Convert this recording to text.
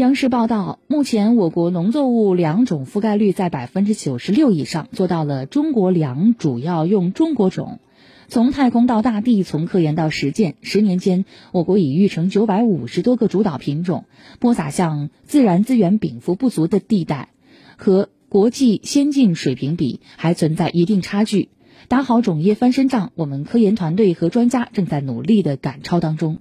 央视报道目前我国农作物良种覆盖率在百分之九十六以上做到了中国粮主要用中国种。从太空到大地从科研到实践十年间我国已育成九百五十多个主导品种播撒向自然资源禀赋不足的地带和国际先进水平比还存在一定差距。打好种业翻身仗我们科研团队和专家正在努力的赶超当中。